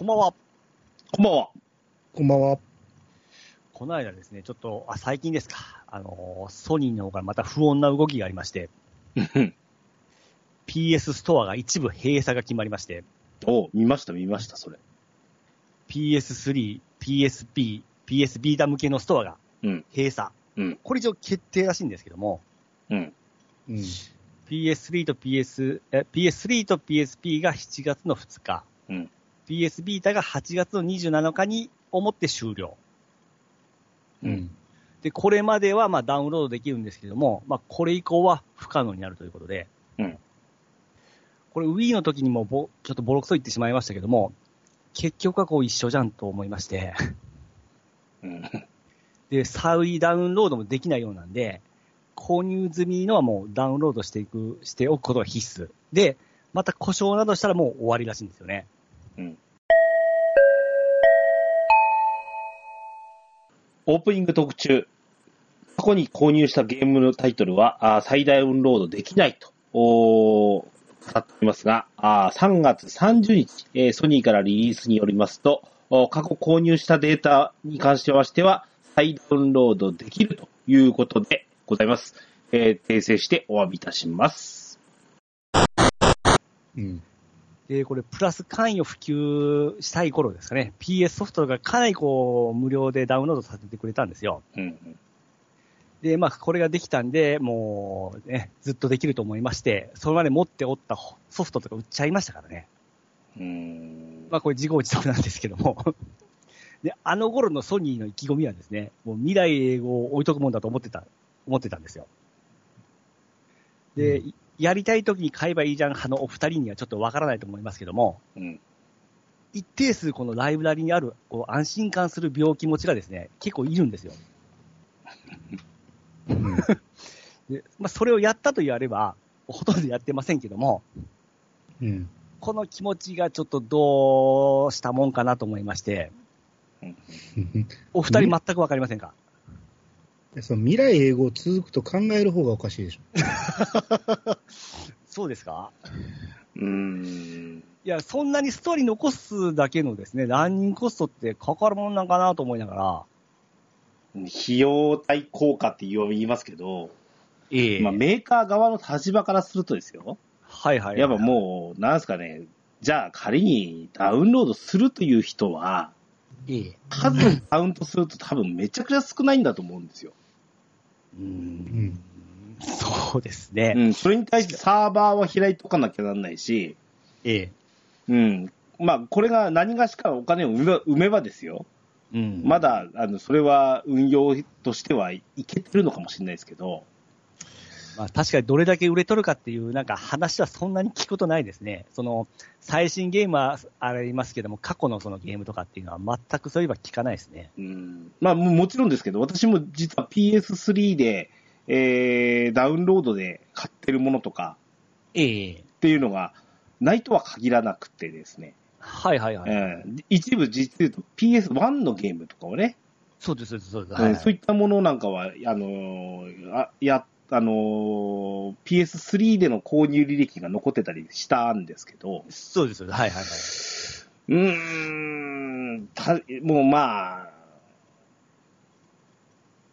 こんばんは。こんばんは。こんばんは。この間ですね、ちょっと、あ、最近ですか。あのー、ソニーの方からまた不穏な動きがありまして、PS ストアが一部閉鎖が決まりまして、お見ました、見ました、それ。PS3、PSP、PS ビータ向けのストアがうん、閉鎖。うん、これ一応決定らしいんですけども、うん。うん。PS3 と PS、え、PS3 と PSP が7月の2日、うん。PS ビータが8月の27日にをもって終了。うん。で、これまではまあダウンロードできるんですけども、まあこれ以降は不可能になるということで、うん。これ Wii の時にもぼちょっとボロクソ言ってしまいましたけども、結局はこう一緒じゃんと思いまして、うん。で、再ダウンロードもできないようなんで、購入済みのはもうダウンロードしていく、しておくことが必須。で、また故障などしたらもう終わりらしいんですよね。うん。オープニング特注。過去に購入したゲームのタイトルは、あー再ダウンロードできないと、おー語っていますが、あー3月30日、えーソニーからリリースによりますと、お過去購入したデータに関してましては、再ダウンロードできるということでございます。えー訂正してお詫びいたします。うん。で、これプラス関与普及したい頃ですかね。PS ソフトがかなりこう、無料でダウンロードさせてくれたんですよ。うん。で、まあ、これができたんで、もう、ね、ずっとできると思いまして、それまで持っておったソフトとか売っちゃいましたからね。うん。まあ、これ自業自得なんですけども。で、あの頃のソニーの意気込みはですね、もう未来英語を置いとくもんだと思ってた、思ってたんですよ。で、うやりたい時に買えばいいじゃん派のお二人にはちょっとわからないと思いますけども、うん。一定数このライブラリにあるこう安心感する病気持ちがですね、結構いるんですよ。うん。で、まあ、それをやったと言われば、ほとんどやってませんけども、うん。この気持ちがちょっとどうしたもんかなと思いまして、お二人全くわかりませんか、その未来英語続くと考える方がおかしいでしょ。そうですか？うん。いや、そんなにストーリー残すだけのですね、ランニングコストってかかるもんなんかなと思いながら、費用対効果って言いますけど、ええまあ、メーカー側の立場からするとですよ。はいはい。やっぱもう、なんすかね、じゃあ仮にダウンロードするという人は、う、ええ数をカウントすると多分めちゃくちゃ少ないんだと思うんですよ。うんん。そうですね。うん。それに対してサーバーは開いとかなきゃなんないし、ええうん。まあ、これが何がしかお金を埋めば埋めばですよ。うん。まだ、あの、それは運用としてはいけてるのかもしれないですけど、まあ、確かにどれだけ売れとるかっていう、なんか話はそんなに聞くことないですね。その、最新ゲームはありますけども、過去のそのゲームとかっていうのは全くそういえば聞かないですね。うんまあももちろんですけど、私も実は PS3 で、えー、ダウンロードで買ってるものとかええっていうのがないとは限らなくてですね、はいはいはい。うん一部実言うと PS1 のゲームとかをね、そうです、そうです、そうです。うんはいはいそういったものなんかは、あのーあや、あのー PS3 での購入履歴が残ってたりしたんですけど、そうです、はいはいはい。うーん、たもうまあ、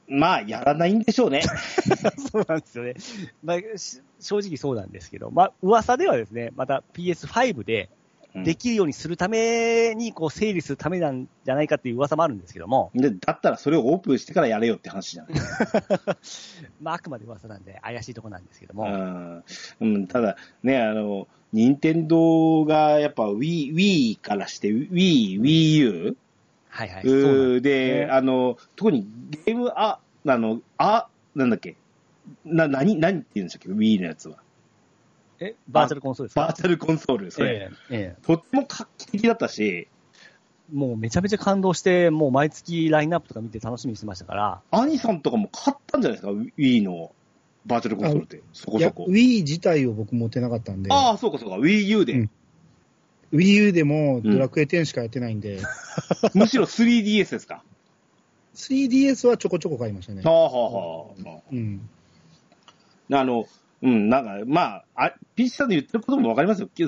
まあ、やらないんでしょうね。そうなんですよね。まあ、し正直そうなんですけど、まあ、噂ではですね、また PS5 でうんできるようにするために、こう、整理するためなんじゃないかっていう噂もあるんですけども、で、だったらそれをオープンしてからやれよって話じゃない。まあ、あくまで噂なんで怪しいとこなんですけども、うんうん、ただ、ね、あの、任天堂がやっぱ Wii, Wii からして Wii、Wii U? はいはい。そうで、ねあの、特にゲーム、あ、あの、あ、なんだっけ、な、何、何って言うんでしたっけ？Wii のやつは。え、バーチャルコンソールですか？バーチャルコンソール、それ。えええとっても画期的だったし、えもうめちゃめちゃ感動して、もう毎月ラインナップとか見て楽しみにしてましたから、兄さんとかも買ったんじゃないですか ?Wii のバーチャルコンソールって。そこいや、そこ。Wii 自体を僕持ってなかったんで、ああ、そうかそうか。Wii U で。うん Wii U でもドラクエ10しかやってないんで、むしろ 3DS ですか？3DS はちょこちょこ買いましたねは。あはあはあ。うん。あの、うん、なんか、まあ、あピッチさんの言ってることもわかりますよ。記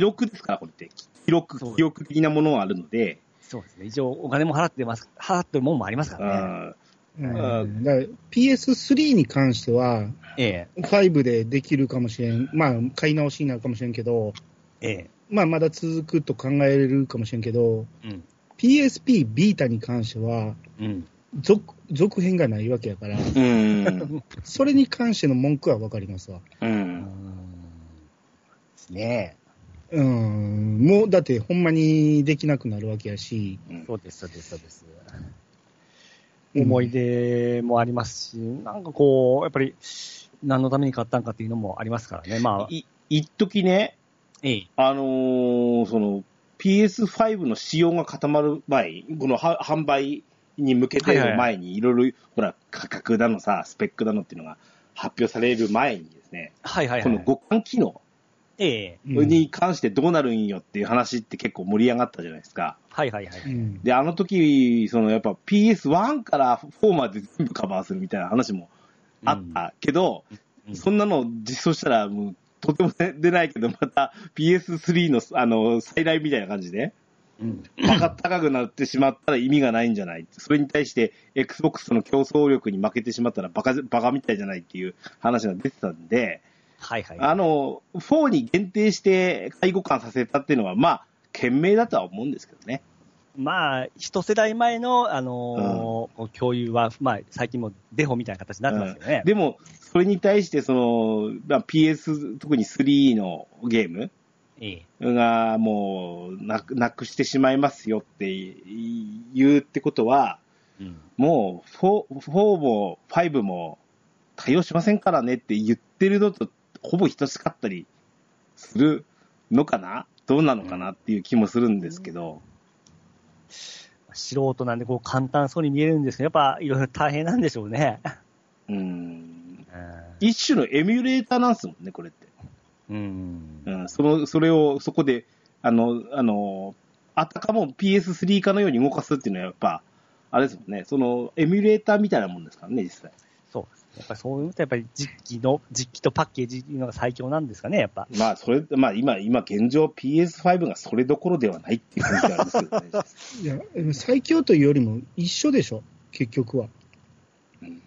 録ですから、これって。記録、記憶的なものがあるので、そうですね。一応お金も払ってます、払ってるもんもありますからね。うんうん、だから PS3 に関しては、え5でできるかもしれん、まあ、買い直しになるかもしれんけど、え、えまあ、まだ続くと考えれるかもしれんけど、え、うん。PSP ビータに関しては、うん。続続編がないわけやから、うん。それに関しての文句はわかりますわ。う。うんん。ですね。うん、もうだってほんまにできなくなるわけやし、そうです、そうです、そうです。うん思い出もありますし、なんかこう、やっぱり、何のために買ったんかっていうのもありますからね。まあ、い、一時ね、ええ。あのーその、PS5 の仕様が固まる前、このは販売に向けての前に、いろいろ、ほら、価格だのさ、スペックだのっていうのが発表される前にですね、はいはいはい。この互換機能に関してどうなるんよっていう話って結構盛り上がったじゃないですか。はいはいはい。うんで、あの時、そのやっぱ PS1 から4まで全部カバーするみたいな話もあったけど、うんそんなの実装したらもうとても出ないけど、また PS3 のあの再来みたいな感じで、うん。バカ高くなってしまったら意味がないんじゃない？それに対して Xbox との競争力に負けてしまったらバカ、バカみたいじゃないっていう話が出てたんで、はいはい。あの、4に限定して介護官させたっていうのは、まあ、賢明だとは思うんですけどね。まあ、一世代前の、あのー共有は、まあ、最近もデフォみたいな形になってますよね。でも、それに対して、その、まあ、PS、特に3のゲームええ。がもうなく、なくしてしまいますよって言うってことは、うん。もう4、4も5も対応しませんからねって言ってるのとほぼ等しかったりするのかな？どうなのかな？っていう気もするんですけど。素人なんで、こう、簡単そうに見えるんですけど、やっぱ、いろいろ大変なんでしょうね。うん。う一種のエミュレーターなんですもんね、これって。ん。うん、その、それを、そこで、あの、あの、あたかも PS3 化のように動かすっていうのはやっぱ、あれですもんね、その、エミュレーターみたいなもんですからね、実際。そう。やっぱりそういうのと、やっぱり実機の、実機とパッケージっていうのが最強なんですかね、やっぱ。まあ、それ、まあ今、今現状 PS5 がそれどころではないっていう感じがありますけどね。いや、最強というよりも一緒でしょ、結局は。うん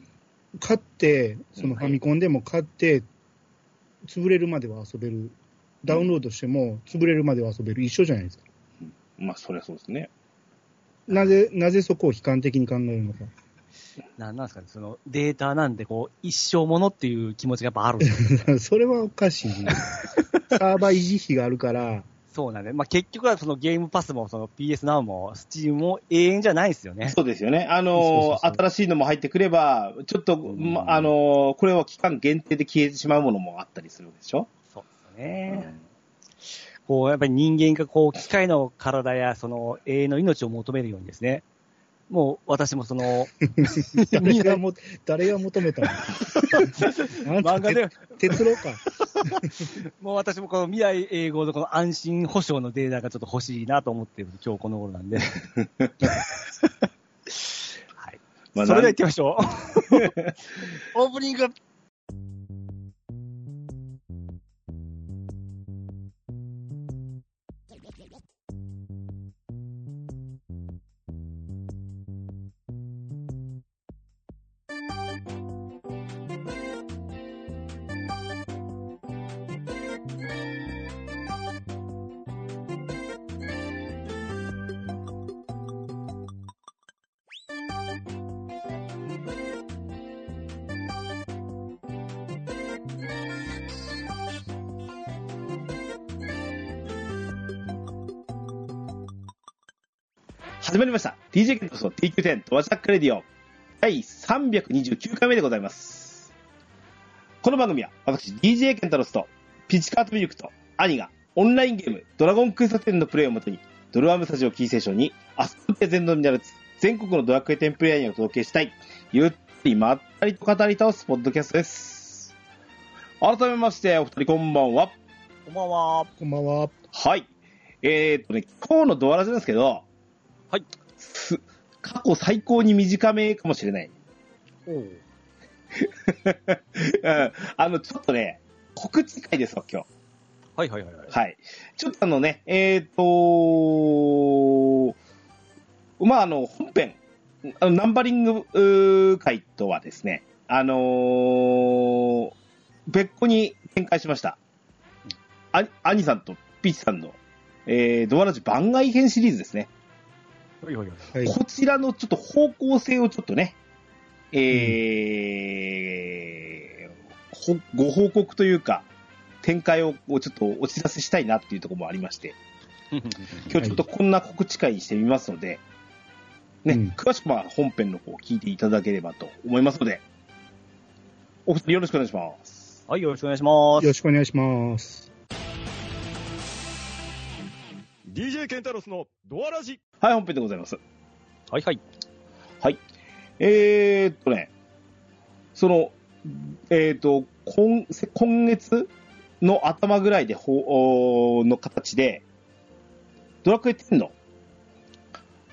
買って、そのファミコンでも買って、潰れるまでは遊べる。ダウンロードしても、潰れるまでは遊べる。一緒じゃないですか。まあ、そりゃそうですね。なぜ、なぜそこを悲観的に考えるのか。なんなんですかね、そのデータなんで、こう、一生ものっていう気持ちがやっぱあるんですよ それはおかしい。サーバー維持費があるから、そうなんで、まあ結局はそのゲームパスも、その PS Now も、スチームも永遠じゃないですよね。そうですよね。あそうのそうそう新しいのも入ってくれば、ちょっと、んまあのこれは期間限定で消えてしまうものもあったりするでしょ？そうですよね。こう、やっぱり人間がこう、機械の体や、その、永遠の命を求めるようにですね。もう、私もその、誰がも誰が求めたの？漫画で、鉄郎か。もう私もこの未来永劫のこの安心保障のデータがちょっと欲しいなと思っている今日この頃なんで。はい。まあそれでは行ってみましょう。オープニング。DJ ケントスの TQ10 ドアジャックレディオ第329回目でございます。この番組は私 DJ ケンタロスとピチカートミルクと兄がオンラインゲームドラゴンクエスト10のプレイをもとにドルアームスタジオキーステーションに遊びで全土になる全国のドラクエ10プレイヤーにお届けしたいゆったりまったりと語り倒すポッドキャストです。改めましてお二人こんばんは。こんばんは。こんばんは。はい。えー、っとね、今日のドアラジなんですけど、はい。す過去最高に短めかもしれない。おううん あの、ちょっとね、告知会ですわ、今日。はいはいはいはい。はい。ちょっとあのね、えっ、とまあ、あの、本編、あのナンバリング会とはですね、あのー別個に展開しました。あ兄さんとピッチさんの、えー、ドアラジ番外編シリーズですね。はいはいはい。はい。こちらのちょっと方向性をちょっとね、えーほご報告というか、展開をちょっとお知らせしたいなっていうところもありまして、今日ちょっとこんな告知会にしてみますので、ね、うん詳しくは本編の方を聞いていただければと思いますので、お二人よろしくお願いします。はい、よろしくお願いします。よろしくお願いします。DJ ケンタロスのドアラジはい、本編でございます。はいはい。はい。えー、っとね、その、えーっと、今、今月の頭ぐらいで、ほ、おの形で、ドラクエ10の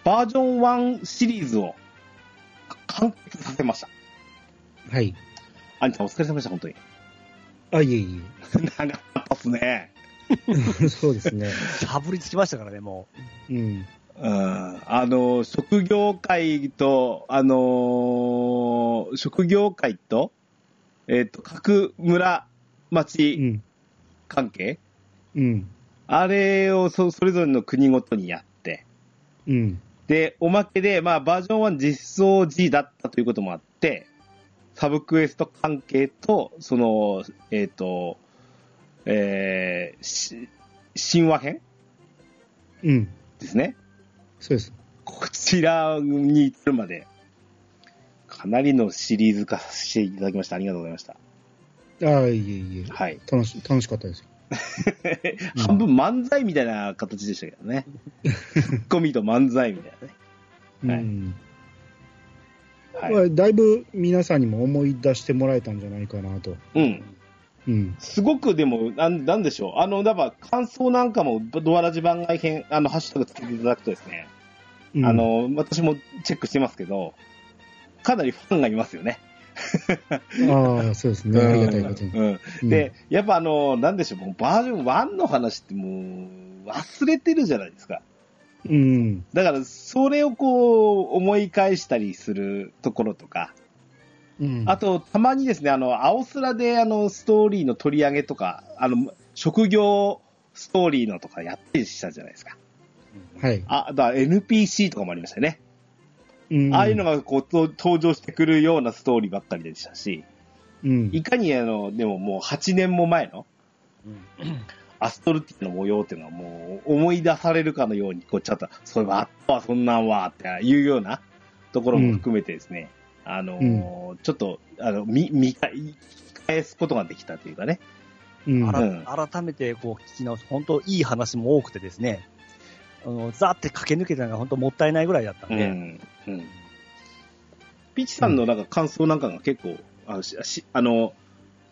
バージョン1シリーズを完結させました。はい。アニさんお疲れ様でした、本当に。あ、いえい 長かったっすね。え。そうですね。しゃぶりつきましたからね、もうん。うん。あの、職業界と、あのー職業界と、えっ、と、各村、う町ん。関係、うん。あれをそそれぞれの国ごとにやって、うん。で、おまけで、まあ、バージョン1実装 G だったということもあって、サブクエスト関係と、その、えっ、と、え神話編？うん。ですね。そうです。こちらに至るまで、かなりのシリーズ化させていただきました。ありがとうございました。あ、いえいえ。はい。楽し、楽しかったですよ。半分漫才みたいな形でしたけどね。ツッコミと漫才みたいなね。はいうん。はい。まあだいぶ皆さんにも思い出してもらえたんじゃないかなと。うん。うん。すごくでも、なんなんでしょう。あの、だから感想なんかも、ドアラジ番外編、あの、ハッシュタグつけていただくとですね、うんあ、の、私もチェックしてますけど、かなりファンがいますよね。ああ、そうですね。ありがたいことに。うん。うんで、やっぱあの、なんでしょう、もうバージョン1の話ってもう、忘れてるじゃないですか。うん。だから、それをこう、思い返したりするところとか、うん。あと、たまにですね、あの、青空であの、ストーリーの取り上げとか、あの、職業ストーリーのとかやったりしたじゃないですか。はい。あ、だから NPC とかもありましたよね。うんああいうのがこう、と登場してくるようなストーリーばっかりでしたし、うん。いかにあの、でももう8年も前のうんアストルティの模様っていうのはもう思い出されるかのように、こうちょっと、そういえばあったわ、そんなんは、っていうようなところも含めてですね、あのーちょっと、あの、見、見返、聞き返すことができたというかね。うん。改めてこう聞き直す、本当いい話も多くてですね、あの、ざーって駆け抜けたのが本当もったいないぐらいだったんで、うん。うん。ピッチさんのなんか感想なんかが結構、あの、ししあの、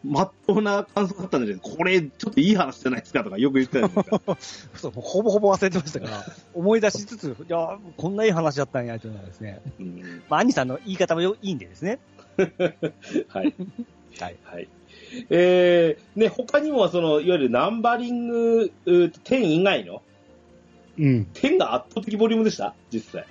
まっとうな感想だったんだけど、これちょっといい話じゃないですかとかよく言ってたじゃないですか。そうほぼほぼ忘れてましたから、思い出しつつ、いや、こんないい話だったんやというのはですね、うんまあ、兄さんの言い方もよいいんでですね。はい。はい。はい。えー、ね、他にもその、いわゆるナンバリング、うー10以外の、うん。10が圧倒的ボリュームでした？実際。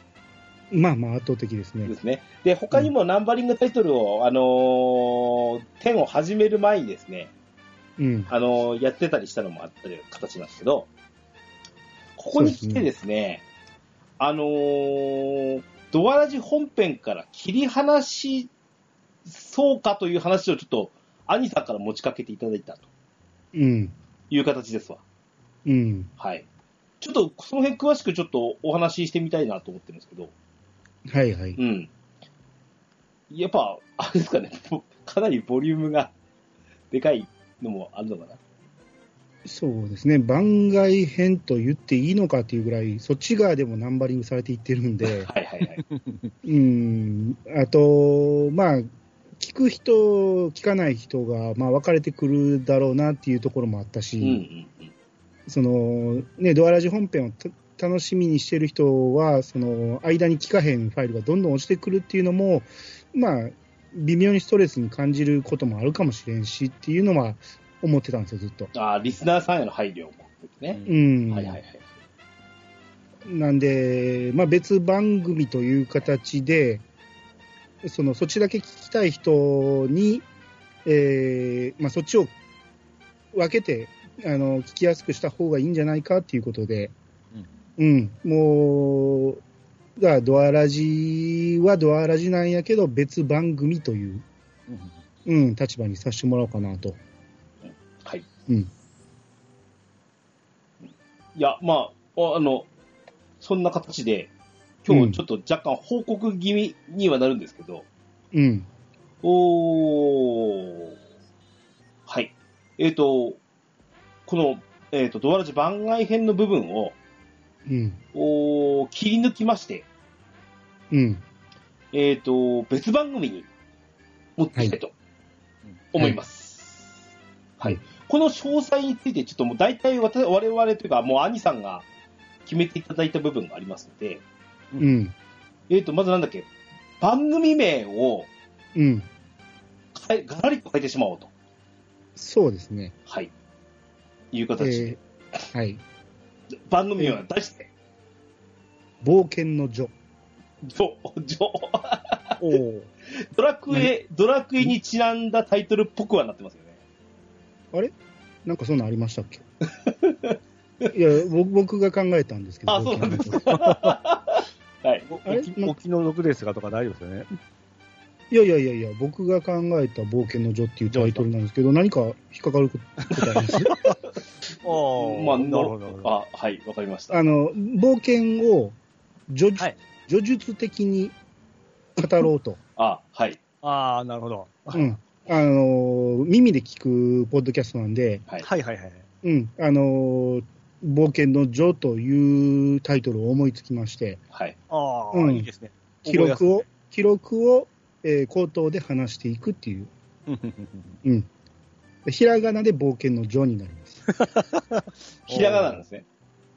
まあまあ圧倒的ですねで。すね。で、他にもナンバリングタイトルを、あのー、10を始める前にですね、うん。あのーやってたりしたのもあったり形なんですけど、ここに来てですね、あのードアラジ本編から切り離しそうかという話をちょっと、兄さんから持ちかけていただいたとうん。いう形ですわ。うん。はい。ちょっと、その辺詳しくちょっとお話ししてみたいなと思ってるんですけど、はいはい。うん。やっぱ、あれですかね、ぼかなりボリュームがでかいのもあるのかな。そうですね。番外編と言っていいのかっていうぐらい、そっち側でもナンバリングされていってるんで、はいはいはい。うん。あと、まあ、聞く人、聞かない人が、まあ、分かれてくるだろうなっていうところもあったし、うんうんうん。その、ね、ドアラジ本編をた楽しみにしてる人は、その、間に聞かへんファイルがどんどん落ちてくるっていうのも、まあ、微妙にストレスに感じることもあるかもしれんしっていうのは思ってたんですよ、ずっと。ああ、リスナーさんへの配慮を込めてね。うん。はいはいはい。なんで、まあ、別番組という形で、そのそっちだけ聞きたい人に、えーまあ、そっちを分けてあの聞きやすくした方がいいんじゃないかっていうことで、うん、もう、だからドアラジはドアラジなんやけど、別番組という、うんうん、立場にさせてもらおうかなと。はい。うん。いや、まあ、あの、そんな形で、今日ちょっと若干報告気味にはなるんですけど、うん。おー。はい。えっ、と、この、えっ、と、ドアラジ番外編の部分を、うん。おー切り抜きまして、うん。えっ、と、別番組に持っていきたいと思います。はい。はいこの詳細について、ちょっともう大体我々というか、もう兄さんが決めていただいた部分がありますので、うん。えっ、と、まずなんだっけ、番組名をうん。変えガラリと変えてしまおうと。そうですね。はい。いう形で。えーはい。番組名は出して、冒険の女。ジョ、ジョ、おお。ドラクエ、ドラクエにちなんだタイトルっぽくはなってますよね。あれ？なんかそんなんありましたっけ？いや僕、僕が考えたんですけど。あそうなんです冒険の女はい。お気の毒ですがとか大丈夫ですよね。いやいやいやいや、僕が考えた冒険の女っていうタイトルなんですけど、何か引っかかることあります？あ まあ、なるほど。あ、はい、わかりました。あの、冒険を叙述,、はい叙述的に語ろうと。あ、はい、ああ、なるほど。うん。あの、耳で聞くポッドキャストなんで、はい。はいはいはい。うん。あの、冒険の女というタイトルを思いつきまして、はい。ああ、うんいいですね。記録を、記録を、えー口頭で話していくっていう。うん。ひらがなで冒険の女になります。ひらがななんですね。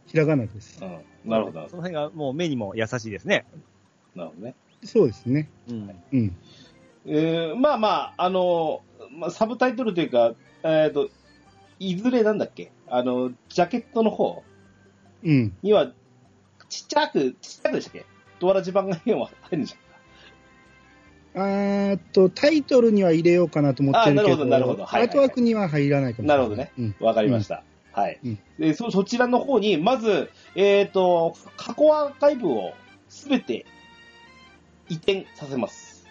ひらがなです。うん。なるほど、その辺がもう目にも優しいですね。ど。なるほどね。そうですね。うん。うん。えー、まあまあ、あの、まあ、サブタイトルというか、えっ、と、いずれなんだっけ？あの、ジャケットの方？うん。には、ちっちゃく、ちっちゃくでしたっけ？ドアラジ番外編は入るんじゃん。あーっと、タイトルには入れようかなと思ってるけど、あなるほどなるほどはいはいはいアートワークには入らないかもしれない。なるほどねうん。わかりました。はい。うんでそ、そちらの方に、まず、えっ、と、過去アーカイブをすべて移転させます。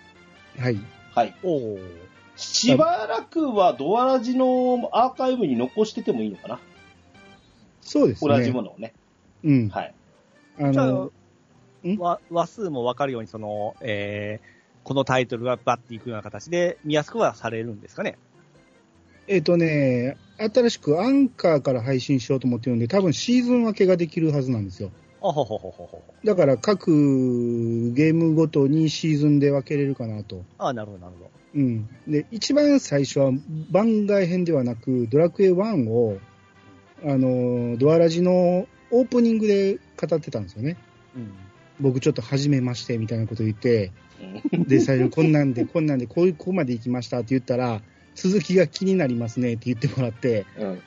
はい。はい。おお。しばらくはドアラジのアーカイブに残しててもいいのかな、そうですね。同じものをね。うん。はい。あじゃあの、話数も分かるように、その、えー、このタイトルがバッていくような形で見やすくはされるんですかね？えっ、とね、新しくアンカーから配信しようと思ってるんで、多分シーズン分けができるはずなんですよ。あほほほほほ。だから各ゲームごとにシーズンで分けれるかなと。あなるほど、なるほど。うん。で、一番最初は番外編ではなく、ドラクエ1を、あの、ドアラジのオープニングで語ってたんですよね。うん。僕ちょっと初めましてみたいなこと言って、うんで、最初こんなんで、こんなんで、こういう、ここまで行きましたって言ったら、続きが気になりますねって言ってもらって、うん。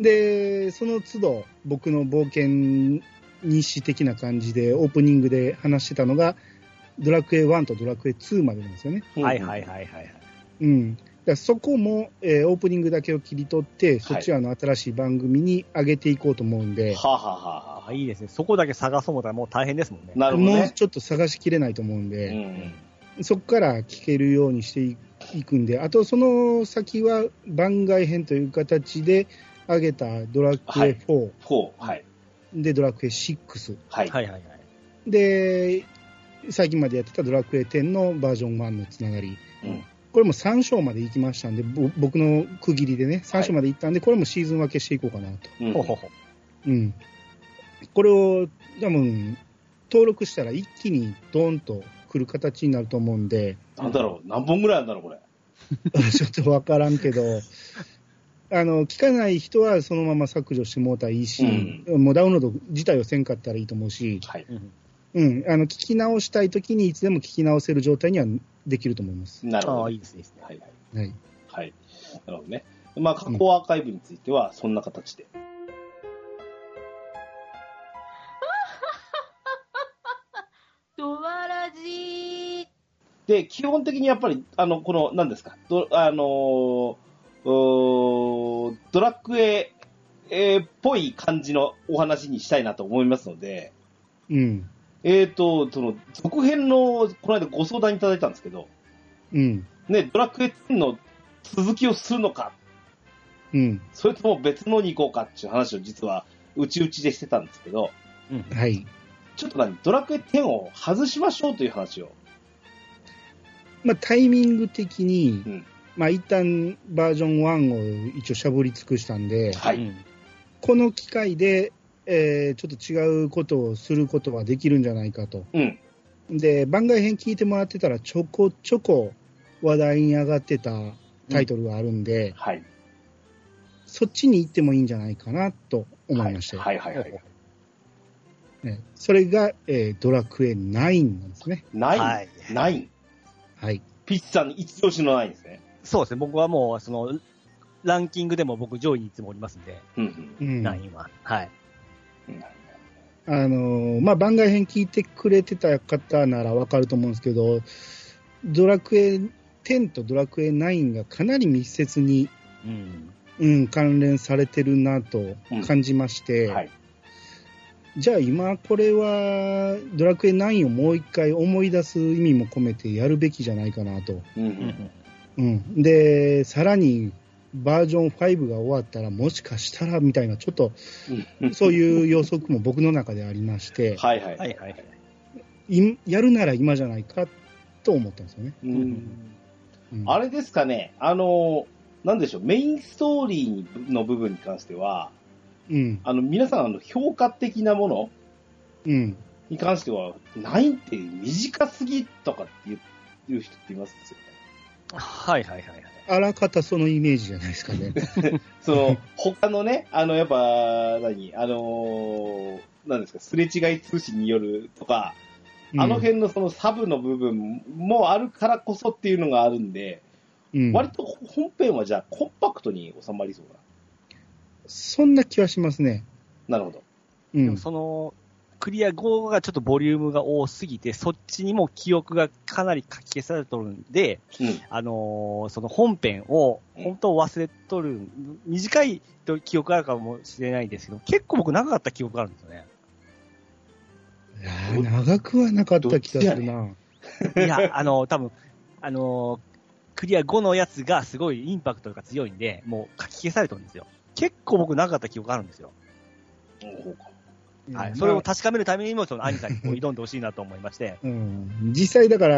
で、その都度、僕の冒険日誌的な感じで、オープニングで話してたのが、ドラクエ1とドラクエ2までなんですよね。はいはいはいはいはい。うん。だそこも、えーオープニングだけを切り取って、そっちはあの新しい番組に上げていこうと思うんで、はあ、はあはあはあいいですね。そこだけ探そう思ったらもう大変ですもんね。なるほどね。もうちょっと探しきれないと思うんうで、ん。そこから聞けるようにしていいくんで、あとその先は番外編という形で上げたドラクエ4、こう、はい。でドラクエ6、はい。はいはいはい。で、最近までやってたドラクエ10のバージョン1のつながり、うんこれも3章まで行きましたんで、ぼ僕の区切りでね、3章まで行ったんで、これもシーズン分けしていこうかなと。うんほほほ。うん。これを多分、登録したら一気にドーンと来る形になると思うんで、なんだろう、何本ぐらいあるんだろう、これ。ちょっとわからんけど、あの、聞かない人はそのまま削除してもうたらいいし、もうダウンロード自体をせんかったらいいと思うし、はい。うんうん、あの、聞き直したいときにいつでも聞き直せる状態にはできると思います。なるほど。ああ、はいいいですね。はい。はい。はい。なるほどね。まあ、過去アーカイブについては、そんな形で。ドワラジー。で、基本的にやっぱり、あの、この、何ですか、どあのードラクエえーっぽい感じのお話にしたいなと思いますので、うん。えーと、その、続編の、この間ご相談いただいたんですけど、うん。ね、ドラクエ10の続きをするのか、うん。それとも別のに行こうかっていう話を実は、うちうちでしてたんですけど、うん。はい。ちょっと何、ドラクエ10を外しましょうという話を。まあ、タイミング的に、うんまあ、一旦バージョン1を一応しゃぶり尽くしたんで、はい。うんこの機会で、えーちょっと違うことをすることはできるんじゃないかと。うん。で、番外編聞いてもらってたら、ちょこちょこ話題に上がってたタイトルがあるんで、はい。そっちに行ってもいいんじゃないかなと思いましたよ。はいはいはいはい。ねそれが、えードラクエ9なんですね。ナイン、はい。はい。ピッチさん一押しのナインですね。そうですね。僕はもう、その、ランキングでも僕上位にいつもおりますんで、うんうんナインは。はい。うん。あのーまあ、番外編聞いてくれてた方ならわかると思うんですけど、ドラクエ10とドラクエ9がかなり密接に、うん。うん、関連されてるなと感じまして、はい。じゃあ今これはドラクエ9をもう一回思い出す意味も込めてやるべきじゃないかなと。うんううんん。うん、で、さらにバージョン5が終わったらもしかしたらみたいな、ちょっとうん。そういう予測も僕の中でありまして、はいはい。はいはい。いやるなら今じゃないかと思ったんですよね。う。うんん。うんあれですかね、あの、なんでしょう、メインストーリーの部分に関しては、うん、あの、皆さん、あの、評価的なものうん。に関しては、9って短すぎとかって言う言う人っていますよね。はいはいはいはい。あらかたそのイメージじゃないですかね。その、他のね、あの、やっぱ、何、あのーなんですか、すれ違い通信によるとか、あの辺のそのサブの部分もあるからこそっていうのがあるんで、うん、割と本編はじゃあコンパクトに収まりそうそんな気はしますね。な。なるほど。うんでも。その、クリア5がちょっとボリュームが多すぎて、そっちにも記憶がかなり書き消されとるんで、うん。あのーその本編を本当忘れとる、短いと記憶があるかもしれないですけど、結構僕長かった記憶があるんですよね。いやー長くはなかった気がするな。いや、あのー多分あのークリア5のやつがすごいインパクトが強いんで、もう書き消されてるんですよ。結構僕長かった記憶があるんですよ。そうか。はい。まあそれを確かめるためにも、その兄さんにこう挑んでほしいなと思いまして。うん、実際だから、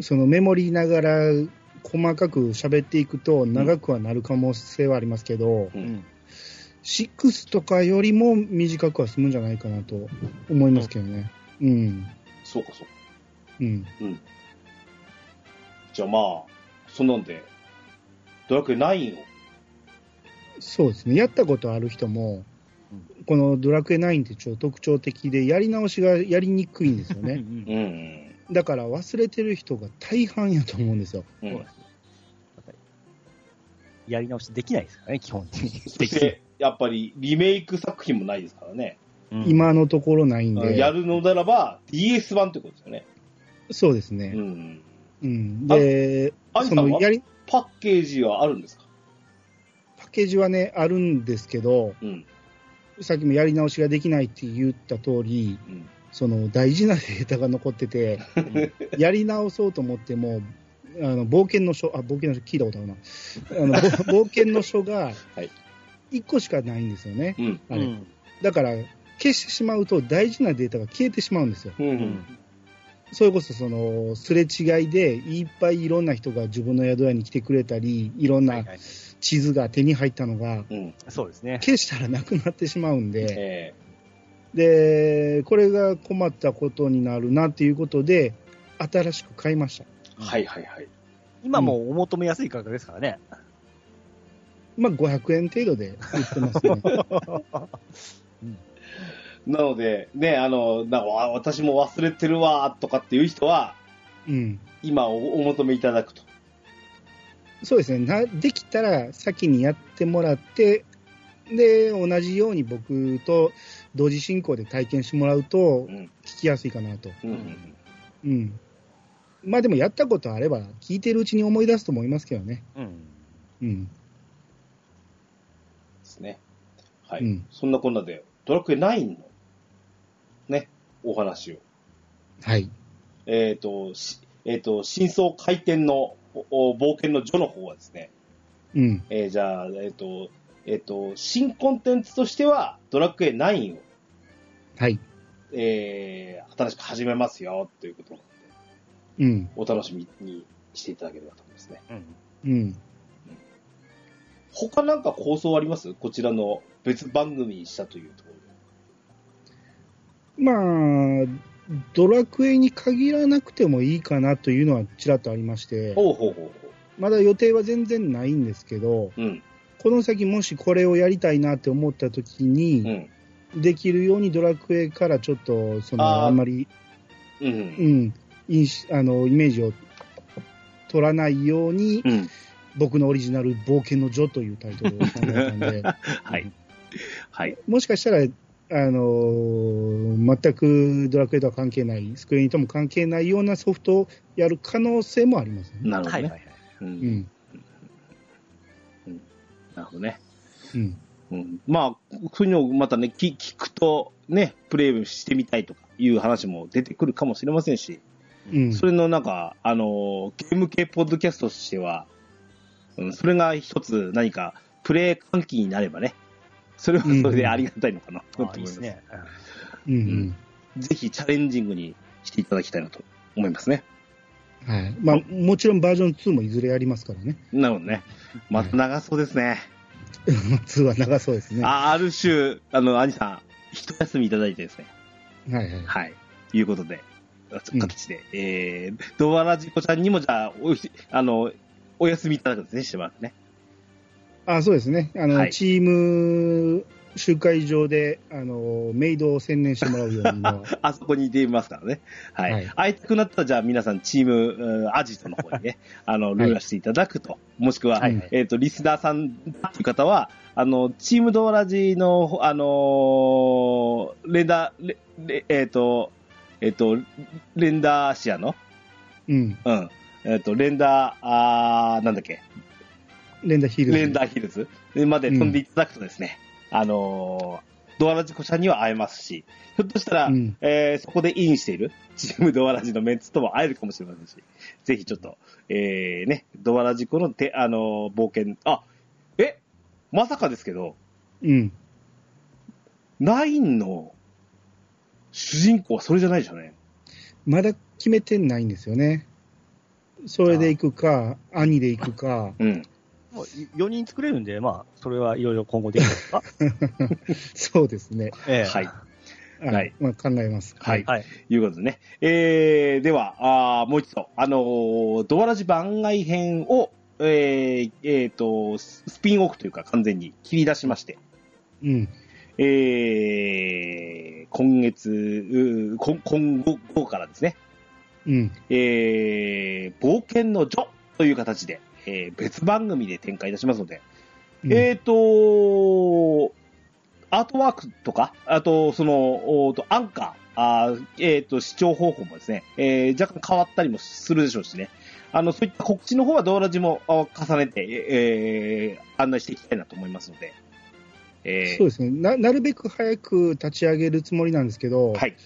そのメモリーながら細かく喋っていくと長くはなる可能性はありますけど、う。うんん。6とかよりも短くは済むんじゃないかなと思いますけどね。うん。そうか、そうか。うん。じゃあまあ、そんなんで、ドラクエ9を？そうですね。やったことある人も、このドラクエ9ってちょっと特徴的で、やり直しがやりにくいんですよね。んうん。だから忘れてる人が大半やと思うんですよ。うんやりやり直しできないですからね、基本的に。そして、やっぱりリメイク作品もないですからね。うん今のところないんで。やるのならば DS 版ってことですよね。そうですね。うん。うん。で、そのやり、パッケージはあるんですか？パッケージはね、あるんですけど、うん。さっきもやり直しができないって言った通り、うん。その大事なデータが残ってて、やり直そうと思っても、あの冒険の書、あ、冒険の書聞いたことあるな。あのぼ 冒険の書がはい1個しかないんですよね。うん。あれうんだから、消してしまうと大事なデータが消えてしまうんですよ。うん。ううんん。それこそ、その、すれ違いで、いっぱいいろんな人が自分の宿屋に来てくれたり、いろんないははい地図が手に入ったのが、うん。そうですね。消したらなくなってしまうんで、えで、これが困ったことになるなっていうことで、新しく買いました。ーはいはいはい。今もうお求めやすい価格ですからね。まあ、500円程度で売ってますね。なので、ね、あの、なんかわ私も忘れてるわとかっていう人は、うん。今おお求めいただくと。そうですねな、できたら先にやってもらって、で、同じように僕と同時進行で体験してもらうとう、ん。聞きやすいかなと。うんうんうん。まあでもやったことあれば、聞いてるうちに思い出すと思いますけどね。うん。うん。ですね。はい。うんそんなこんなで、ドラクエ9の、ね、お話を。はい。えっ、と、しえっ、と、真相回転の冒険の序の方はですね、うん。えーじゃあ、えっ、と、えっ、と、新コンテンツとしては、ドラクエ9を、はい。えー新しく始めますよ、ということなので、うん。お楽しみにしていただければと思いますね。うん。うん。他なんか構想あります？こちらの別番組にしたというところで。まあ、ドラクエに限らなくてもいいかなというのはちらっとありまして、ほうほうほうほまだ予定は全然ないんですけど、う。うん。この先もしこれをやりたいなって思った時うに、ん。できるようにドラクエからちょっと、その、あんまり、うん。うん、インシあの、イメージを取らないように、うん。僕のオリジナル冒険の序というタイトルを考えたんで、はい。はい。もしかしたら、あのー全くドラクエとは関係ない、スクリーンとも関係ないようなソフトをやる可能性もありますよね。なるほどね。はいはいはい。う。うんん。なるほどね。うん。うん。まあ、そういうのをまたね、聞聞くと、ね、プレイしてみたいとかいう話も出てくるかもしれませんし、うん。それのなんか、あの、ゲーム系ポッドキャストとしては、うん、それが一つ何か、プレイ喚起になればね、それはそれでありがたいのかな、と思いますね。うんうん。ぜひチャレンジングにしていただきたいなと思いますね。はい。まあ、もちろんバージョン2もいずれやりますからね。なるほどね。また長そうですね。2は長そうですね。はあある種、あの、兄さん、一休みいただいてですね。いはい。はい。いうことで、うん形で、えー、ドアラジコちゃんにもじゃあ、おひ、あの、お休みいただくんですね、しばらくね。あ、そうですね。あの、はいチーム集会場で、あの、メイドを専念してもらうようには あそこに出ますからね。はい。はい会いたくなったら、じゃあ皆さん、チーム、うんアジトの方にね、あの、ルーラしていただくと。もしくは、はいはいえっ、と、リスナーさんっていう方は、あの、チームドアラジの、あのーレンダー、レレえっ、と、えっ、と、レンダーシアの、うん。うん。えっ、と、レンダー、あーなんだっけ、レンダーヒールズ。レンダーヒルズまで飛んでいただくとですね、あのードアラジコ社には会えますし、ひょっとしたら、うんえーそこでインしているチームドアラジのメンツとも会えるかもしれませんし、ぜひちょっと、えー、ね、ドアラジコのて、あのー冒険、あ、えまさかですけど、うん。ナインの主人公はそれじゃないでしょうね。まだ決めてないんですよね。それで行くか、兄で行くか、うん。もう4人作れるんで、まあ、それはいろいろ今後できますか？そうですね。ええはい。あはいまあ、考えます。はい。はい。いうことでね。えー、では、あーもう一度、あのードアラジ番外編を、えー、えーと、ススピンオフというか完全に切り出しまして、うん。えー、今月、うー今今後後からですね、うん。えー、冒険の序という形で、えー別番組で展開いたしますので、うんえーと、アートワークとか、あと、その、おーとアンカー、あーえーと、視聴方法もですね、えー若干変わったりもするでしょうしね。あの、そういった告知の方はドーラジもあ重ねて、えー案内していきたいなと思いますので。えーそうですねな。なるべく早く立ち上げるつもりなんですけど、はい。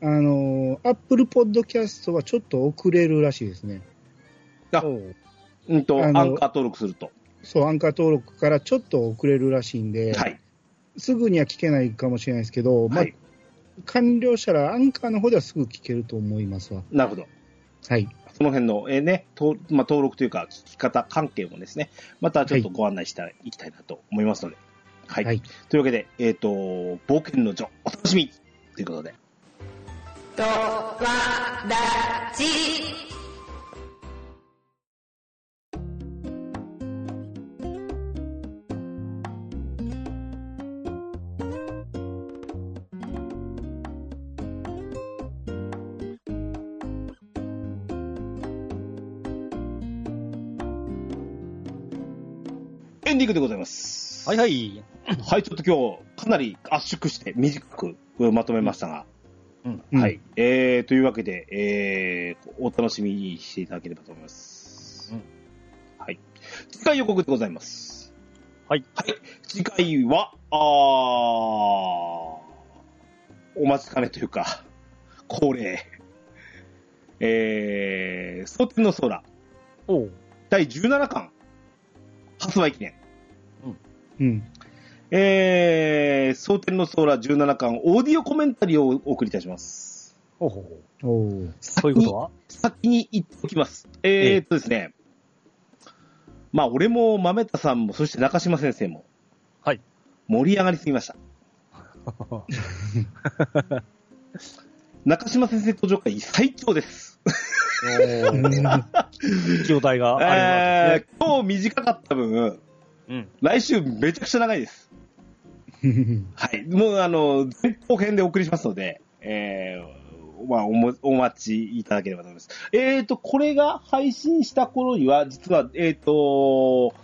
あの、アップルポッドキャストはちょっと遅れるらしいですね。あうんと、アンカー登録すると。そう、アンカー登録からちょっと遅れるらしいんで、はい。すぐには聞けないかもしれないですけど、まあはい。完了したらアンカーの方ではすぐ聞けると思いますわ。なるほど。はい。その辺の、えーね、とまあ、登録というか、聞き方関係もですね、またちょっとご案内していきたいなと思いますので。はい。はい。というわけで、えっ、と、冒険の序、お楽しみということで。とわらじ。エンディングでございます。はいはい。はい、ちょっと今日、かなり圧縮して短くまとめましたが、うん。うんはい。えー、というわけで、えー、お楽しみにしていただければと思います。うんはい。次回予告でございます。はい。はい。次回は、あー、お待ちかねというか、恒例。えー、蒼天の空、おう。第17巻、発売記念。うん。えー、蒼天の空17巻、オーディオコメンタリーをお送りいたします。ほうほうほう。おーそういうことは？先に言っておきます。えー、っとですね。まあ、俺も豆田さんも、そして中島先生も。はい。盛り上がりすぎました。中島先生登場会最長です。おー 状態があえりー、今日短かった分。うん。来週めちゃくちゃ長いです。はい。もう、あの、前後編でお送りしますので、えー、まあ、おも、お待ちいただければと思います。えーと、これが配信した頃には、実は、えーと、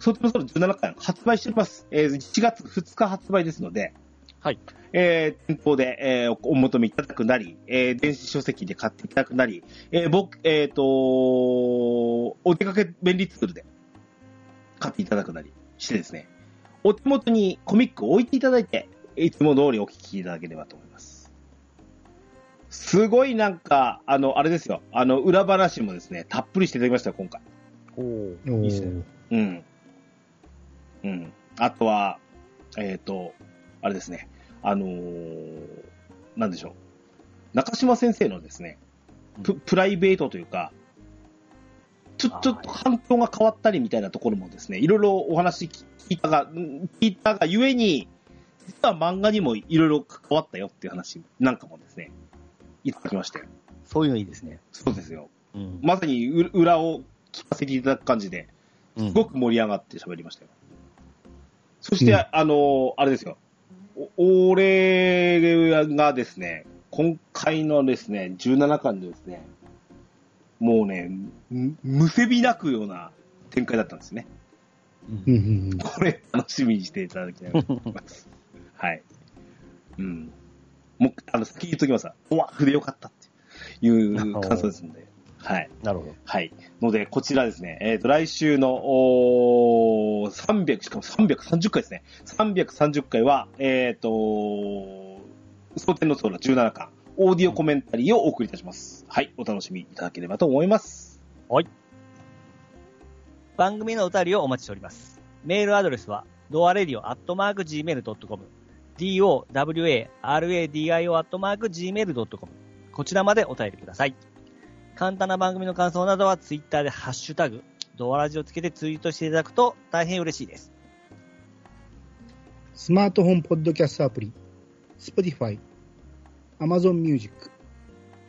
ソフトソロ17巻発売しております。えー、1月2日発売ですので、はい。えー、店頭で、えーおお求めいただくなり、えー、電子書籍で買っていただくなり、えー、僕、えーと、お出かけ便利ツールで買っていただくなりしてですね、お手元にコミックを置いていただいて、いつも通りお聞きいただければと思います。すごいなんか、あの、あれですよ、あの、裏話もですね、たっぷりしていただきましたよ、今回。おおーいいっすね。うん。うん。あとは、えっ、と、あれですね、あのーなんでしょう。中島先生のですね、ププライベートというか、ちょ、ちょっと環境が変わったりみたいなところもですね、いろいろお話聞いたが、ん聞いたがゆえに、実は漫画にもいろいろ関わったよっていう話なんかもですね、いただきまして。そういうのいいですね。そうですよ。うん。まさにう裏を聞かせていただく感じで、うんすごく盛り上がって喋りましたよ。そして、うんあの、あれですよ。お俺がですね、今回のですね、17巻でですね、もうね、むむせび泣くような展開だったんですね。これ、楽しみにしていただきたいなと思います。はい。うん。もう、あの、先言っときますわ。おわ、筆よかったっていう感想ですので。はい。なるほど。はい。ので、こちらですね、えっ、と、来週の、おー300、しかも330回ですね。330回は、えっ、と、蒼天の空17巻、オーディオコメンタリーをお送りいたします。はい。お楽しみいただければと思います。番組のお便りをお待ちしております。メールアドレスは、ドアレディオアットマーク Gmail.com、dowaradio アットマーク Gmail.com、こちらまでお便りください。簡単な番組の感想などは、ツイッターでハッシュタグ、ドアラジをつけてツイートしていただくと大変嬉しいです。スマートフォンポッドキャストアプリ、Spotify、Amazon Music、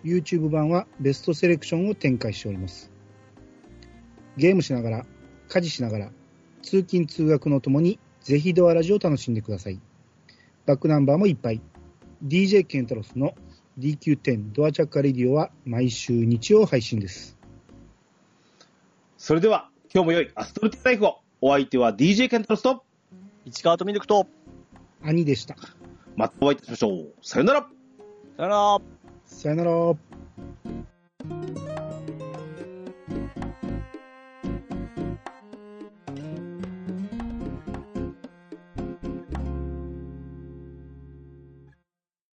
YouTube 版はベストセレクションを展開しております。ゲームしながら、家事しながら、通勤通学のともに、ぜひドアラジを楽しんでください。バックナンバーもいっぱい。DJ ケンタロスの DQ10 ドアチャッカレディオは毎週日曜配信です。それでは、今日も良いアストルティライフを。お相手は DJ ケンタロスと、市川とミルクと、兄でした。またお会いいたしましょう。さよなら。さよなら。さよなら。